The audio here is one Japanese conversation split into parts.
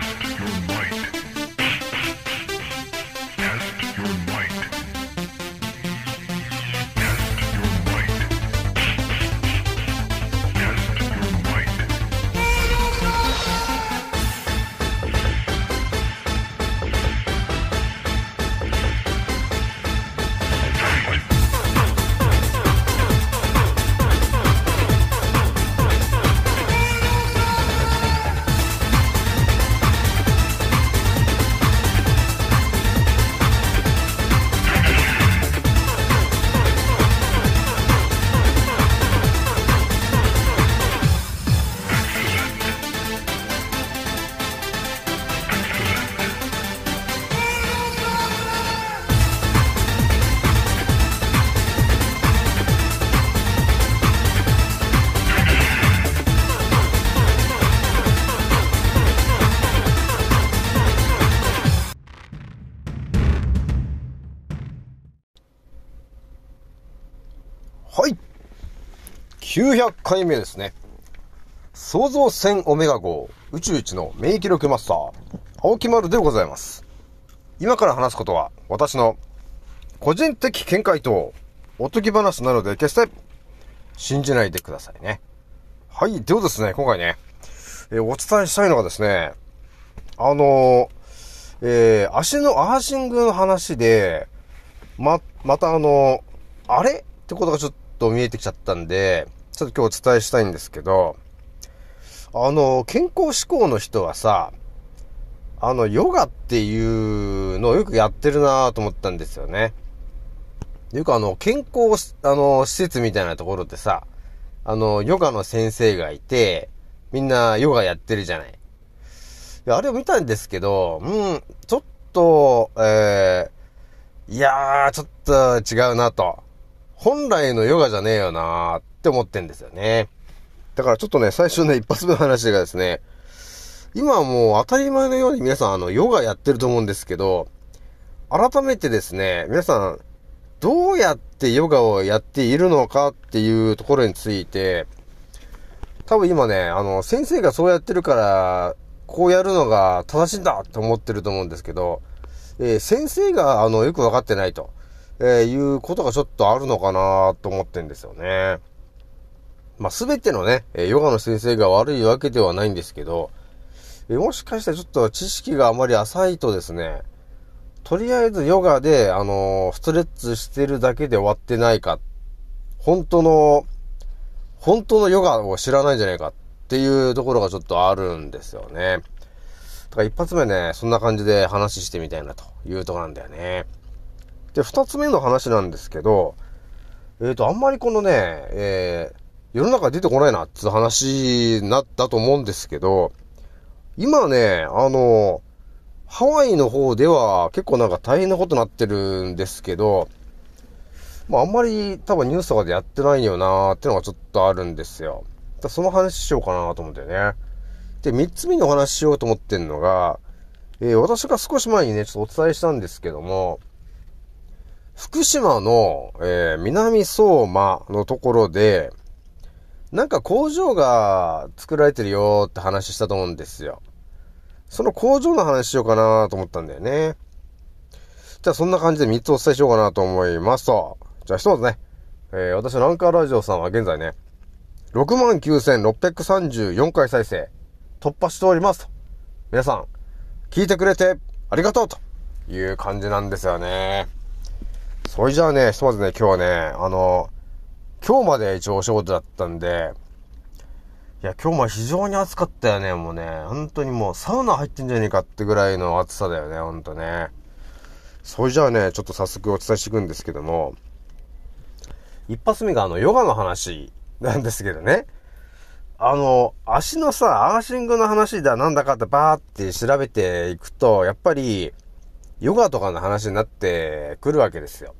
Test your might. 900回目ですね。創造船オメガ号宇宙一の免疫力マスター、青木丸でございます。今から話すことは私の個人的見解とおとぎ話なので決して信じないでくださいね。はい。ではですね、今回ね、えー、お伝えしたいのがですね、あのー、えー、足のアーシングの話で、ま、またあのあれ？ってことがちょっと見えてきちゃったんで、ちょっと今日お伝えしたいんですけど、あの、健康志向の人はさ、あの、ヨガっていうのをよくやってるなと思ったんですよね。よくあの、健康、あの、施設みたいなところでさ、あの、ヨガの先生がいて、みんなヨガやってるじゃない。い、あれを見たんですけど、うん、ちょっと、えー、いやー、ちょっと違うなと。本来のヨガじゃねえよなーって思ってんですよね。だからちょっとね、最初ね、一発目の話がですね、今はもう当たり前のように皆さんあの、ヨガやってると思うんですけど、改めてですね、皆さん、どうやってヨガをやっているのかっていうところについて、多分今ね、あの、先生がそうやってるから、こうやるのが正しいんだって思ってると思うんですけど、えー、先生が、あの、よくわかってないと、えー、いうことがちょっとあるのかなと思ってんですよね。まあ、すべてのね、ヨガの先生が悪いわけではないんですけど、もしかしてちょっと知識があまり浅いとですね、とりあえずヨガで、あのストレッチしてるだけで終わってないか、本当の、本当のヨガを知らないんじゃないかっていうところがちょっとあるんですよね。だから一発目ね、そんな感じで話してみたいなというとこなんだよね。で、二つ目の話なんですけど、えっ、ー、と、あんまりこのね、えー、世の中出てこないなって話になったと思うんですけど、今ね、あの、ハワイの方では結構なんか大変なことになってるんですけど、まああんまり多分ニュースとかでやってないよなーってのがちょっとあるんですよ。だその話しようかなと思ってね。で、三つ目のお話ししようと思ってんのが、えー、私が少し前にね、ちょっとお伝えしたんですけども、福島の、えー、南相馬のところで、なんか工場が作られてるよって話したと思うんですよ。その工場の話しようかなと思ったんだよね。じゃあそんな感じで3つお伝えしようかなと思いますと。じゃあひとまずね、えー、私のランカーラジオさんは現在ね、69,634回再生突破しておりますと。皆さん、聞いてくれてありがとうという感じなんですよね。それじゃあね、ひとまずね、今日はね、あの、今日まで一応お仕事だったんで、いや、今日も非常に暑かったよね、もうね。本当にもうサウナ入ってんじゃねえかってぐらいの暑さだよね、ほんとね。それじゃあね、ちょっと早速お伝えしていくんですけども、一発目があの、ヨガの話なんですけどね。あの、足のさ、アーシングの話だなんだかってバーって調べていくと、やっぱり、ヨガとかの話になってくるわけですよ。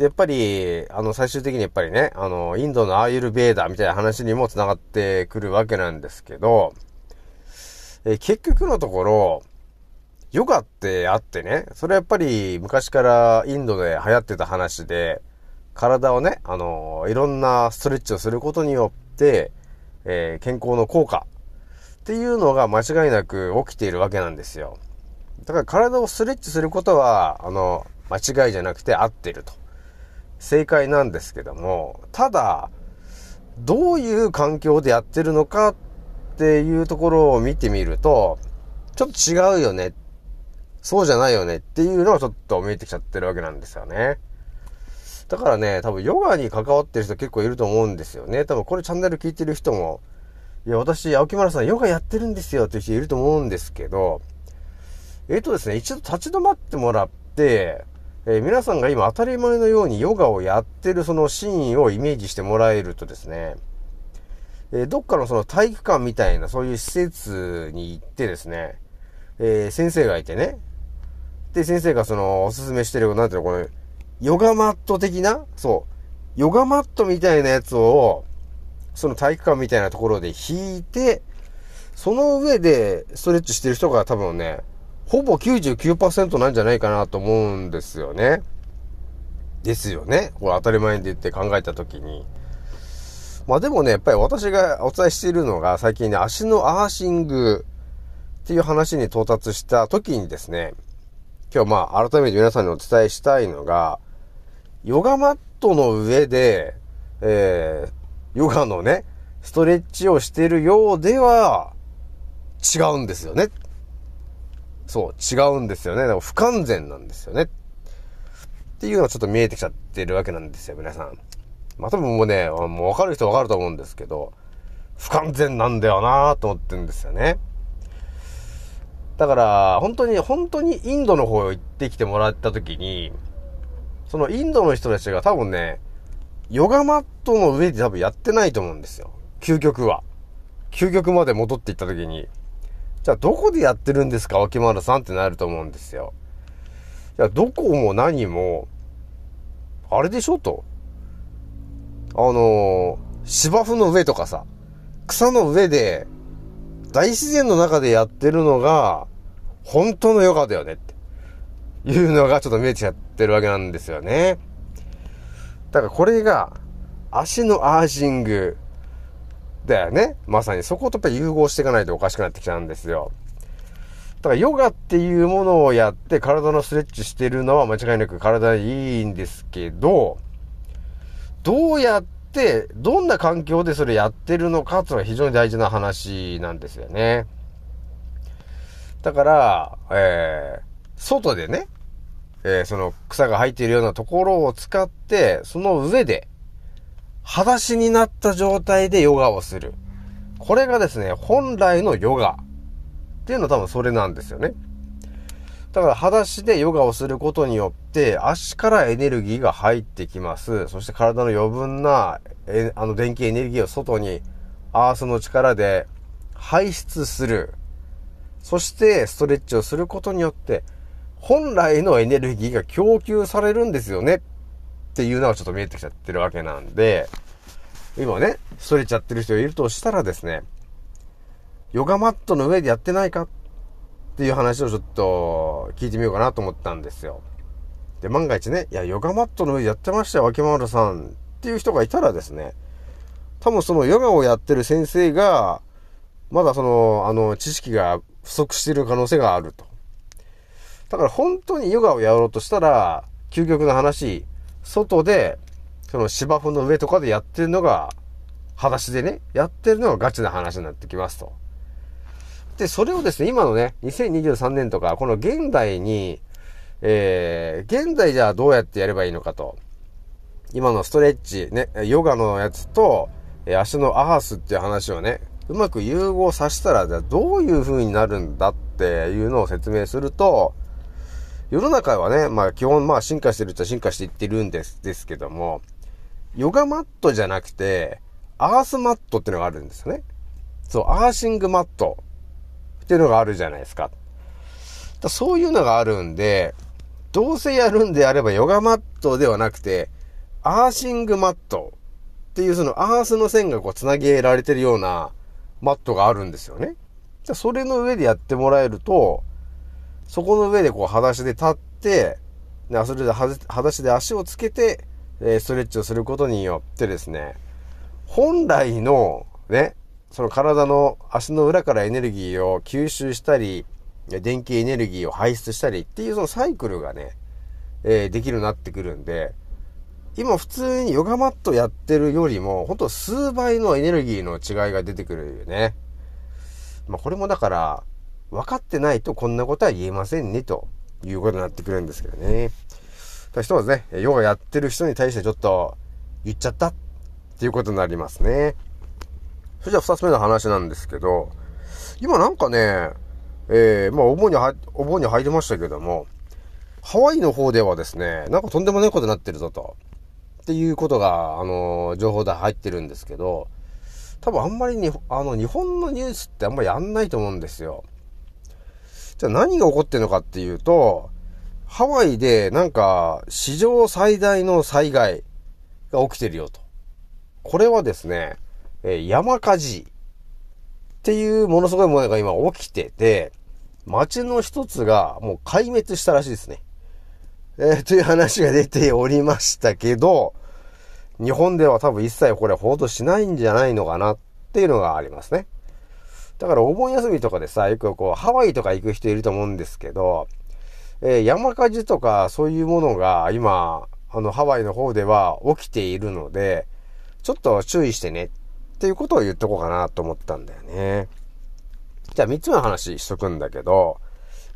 で、やっぱり、あの、最終的にやっぱりね、あの、インドのアーユルベーダーみたいな話にも繋がってくるわけなんですけど、え結局のところ、ヨガってあってね、それやっぱり昔からインドで流行ってた話で、体をね、あの、いろんなストレッチをすることによって、えー、健康の効果っていうのが間違いなく起きているわけなんですよ。だから体をストレッチすることは、あの、間違いじゃなくて合ってると。正解なんですけども、ただ、どういう環境でやってるのかっていうところを見てみると、ちょっと違うよね。そうじゃないよねっていうのがちょっと見えてきちゃってるわけなんですよね。だからね、多分ヨガに関わってる人結構いると思うんですよね。多分これチャンネル聞いてる人も、いや、私、青木村さんヨガやってるんですよっていう人いると思うんですけど、えっ、とですね、一度立ち止まってもらって、えー、皆さんが今当たり前のようにヨガをやってるそのシーンをイメージしてもらえるとですね、えー、どっかのその体育館みたいなそういう施設に行ってですね、えー、先生がいてね、で、先生がそのおすすめしてる、なんていうの、この、ヨガマット的なそう、ヨガマットみたいなやつを、その体育館みたいなところで引いて、その上でストレッチしてる人が多分ね、ほぼ99%なんじゃないかなと思うんですよね。ですよね。これ当たり前で言って考えたときに。まあでもね、やっぱり私がお伝えしているのが最近ね、足のアーシングっていう話に到達した時にですね、今日まあ改めて皆さんにお伝えしたいのが、ヨガマットの上で、えー、ヨガのね、ストレッチをしているようでは違うんですよね。そう、違うんですよね。だから不完全なんですよね。っていうのがちょっと見えてきちゃってるわけなんですよ、皆さん。まあ、多分もうね、もう分かる人分かると思うんですけど、不完全なんだよなと思ってるんですよね。だから、本当に、本当にインドの方へ行ってきてもらった時に、そのインドの人たちが多分ね、ヨガマットの上で多分やってないと思うんですよ。究極は。究極まで戻っていった時に。じゃあどこでやってるんですか、脇丸さんってなると思うんですよ。いや、どこも何も、あれでしょと。あのー、芝生の上とかさ、草の上で、大自然の中でやってるのが、本当のヨガだよねっていうのがちょっと見えちゃってるわけなんですよね。だからこれが、足のアーシング、だよね。まさにそことやっぱり融合していかないとおかしくなってきちゃうんですよ。だからヨガっていうものをやって体のストレッチしてるのは間違いなく体にいいんですけど、どうやって、どんな環境でそれやってるのかっていうのは非常に大事な話なんですよね。だから、えー、外でね、えー、その草が生えているようなところを使って、その上で、裸足になった状態でヨガをする。これがですね、本来のヨガっていうのは多分それなんですよね。だから裸足でヨガをすることによって足からエネルギーが入ってきます。そして体の余分なえあの電気エネルギーを外にアースの力で排出する。そしてストレッチをすることによって本来のエネルギーが供給されるんですよねっていうのがちょっと見えてきちゃってるわけなんで、今ね、ストレッチやってる人がいるとしたらですね、ヨガマットの上でやってないかっていう話をちょっと聞いてみようかなと思ったんですよ。で、万が一ね、いや、ヨガマットの上でやってましたよ、秋丸さんっていう人がいたらですね、多分そのヨガをやってる先生が、まだその、あの、知識が不足している可能性があると。だから本当にヨガをやろうとしたら、究極の話、外で、その芝生の上とかでやってるのが、裸足でね、やってるのがガチな話になってきますと。で、それをですね、今のね、2023年とか、この現代に、えー、現代じゃあどうやってやればいいのかと。今のストレッチ、ね、ヨガのやつと、え足のアースっていう話をね、うまく融合させたら、じゃあどういう風になるんだっていうのを説明すると、世の中はね、まあ基本まあ進化してるっちゃ進化していってるんです、ですけども、ヨガマットじゃなくて、アースマットっていうのがあるんですよね。そう、アーシングマットっていうのがあるじゃないですか。だそういうのがあるんで、どうせやるんであればヨガマットではなくて、アーシングマットっていうそのアースの線がこう繋げられてるようなマットがあるんですよね。じゃそれの上でやってもらえると、そこの上でこう、裸足で立って、で、それで裸足で足をつけて、えストレッチをすることによってですね、本来の、ね、その体の足の裏からエネルギーを吸収したり、電気エネルギーを排出したりっていうそのサイクルがね、えー、できるようになってくるんで、今普通にヨガマットやってるよりも、ほんと数倍のエネルギーの違いが出てくるよね。まあこれもだから、分かってないとこんなことは言えませんね、ということになってくるんですけどね。ひとまずね、ヨガやってる人に対してちょっと言っちゃったっていうことになりますね。それじゃあ二つ目の話なんですけど、今なんかね、えー、まあお盆に入、お盆に入りましたけども、ハワイの方ではですね、なんかとんでもないことになってるぞと。っていうことが、あのー、情報で入ってるんですけど、多分あんまりに、あの、日本のニュースってあんまりやんないと思うんですよ。じゃあ何が起こってるのかっていうと、ハワイでなんか史上最大の災害が起きてるよと。これはですね、え、山火事っていうものすごいものが今起きてて、街の一つがもう壊滅したらしいですね。えー、という話が出ておりましたけど、日本では多分一切これ報道しないんじゃないのかなっていうのがありますね。だからお盆休みとかでさ、よくこう、ハワイとか行く人いると思うんですけど、えー、山火事とかそういうものが今、あの、ハワイの方では起きているので、ちょっと注意してねっていうことを言っとこうかなと思ったんだよね。じゃあ三つ目の話しとくんだけど、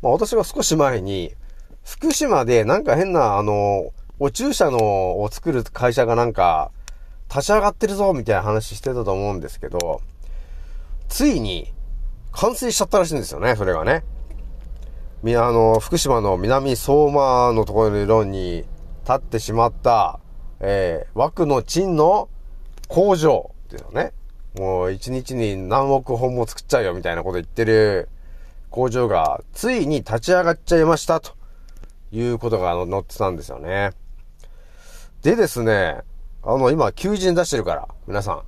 まあ私は少し前に、福島でなんか変な、あの、お注射のを作る会社がなんか、立ち上がってるぞみたいな話してたと思うんですけど、ついに、完成しちゃったらしいんですよね、それがね。み、あの、福島の南相馬のところに立ってしまった、えー、枠の賃の工場っていうのね。もう一日に何億本も作っちゃうよみたいなこと言ってる工場がついに立ち上がっちゃいましたということが載ってたんですよね。でですね、あの今求人出してるから、皆さん。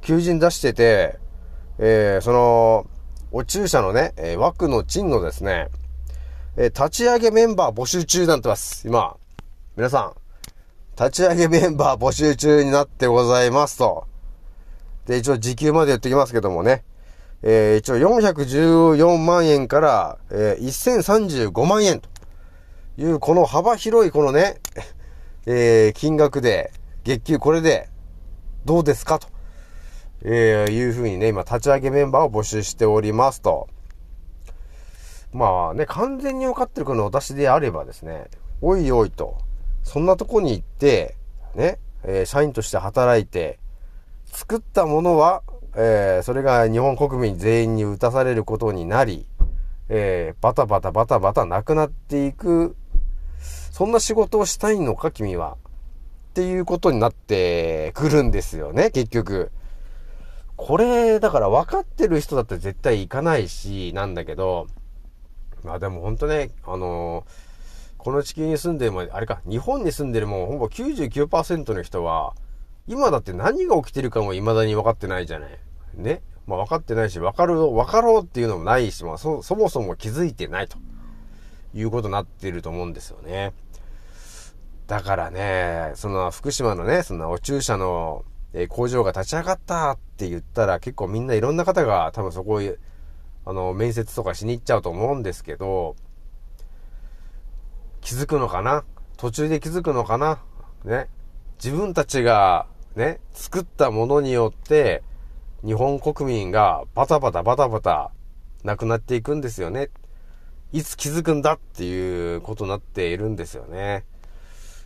求人出してて、えー、その、お注射のね、えー、枠の賃のですね、えー、立ち上げメンバー募集中になってます。今。皆さん、立ち上げメンバー募集中になってございますと。で、一応時給まで言ってきますけどもね。えー、一応414万円から、えー、1035万円という、この幅広いこのね、えー、金額で、月給これで、どうですかと。えー、いうふうにね、今、立ち上げメンバーを募集しておりますと。まあね、完全に分かってるこの私であればですね、おいおいと、そんなとこに行って、ね、えー、社員として働いて、作ったものは、えー、それが日本国民全員に打たされることになり、えー、バタバタバタバタなくなっていく、そんな仕事をしたいのか、君は。っていうことになってくるんですよね、結局。これ、だから分かってる人だったら絶対行かないし、なんだけど、まあでも本当ね、あのー、この地球に住んでるも、あれか、日本に住んでるもん、ほぼ99%の人は、今だって何が起きてるかも未だに分かってないじゃない。ね。まあ分かってないし、分かる、分かろうっていうのもないし、まあそ、そもそも気づいてないということになっていると思うんですよね。だからね、その福島のね、そのお注射のえ工場が立ち上がったって言ったら結構みんないろんな方が多分そこへ、あの、面接とかしに行っちゃうと思うんですけど、気づくのかな？途中で気づくのかな？ね？自分たちがね、作ったものによって、日本国民がバタバタバタバタ亡くなっていくんですよね。いつ気づくんだっていうことになっているんですよね。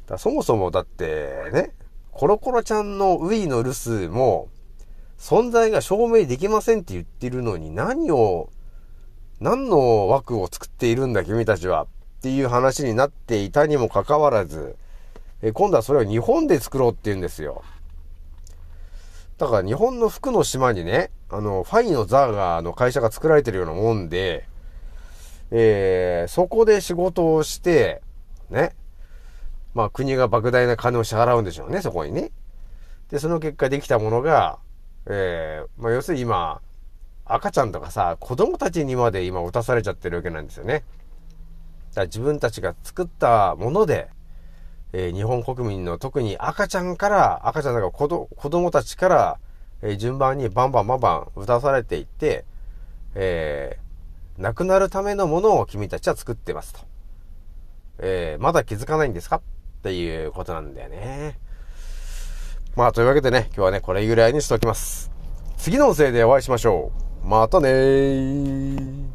だそもそもだってね、コロコロちゃんのウィーの留守も、存在が証明できませんって言ってるのに何を、何の枠を作っているんだ君たちはっていう話になっていたにもかかわらず、え今度はそれを日本で作ろうって言うんですよ。だから日本の服の島にね、あの、ファイのザーガーの会社が作られてるようなもんで、えー、そこで仕事をして、ね、まあ国が莫大な金を支払うんでしょうね、そこにね。で、その結果できたものが、えー、まあ要するに今、赤ちゃんとかさ、子供たちにまで今打たされちゃってるわけなんですよね。だから自分たちが作ったもので、えー、日本国民の特に赤ちゃんから、赤ちゃんだから子子供たちから、えー、順番にバンバンバンバン打たされていって、えー、亡くなるためのものを君たちは作ってますと。えー、まだ気づかないんですか？っていうことなんだよね。まあ、というわけでね、今日はね、これぐらいにしておきます。次の音声でお会いしましょう。またねー。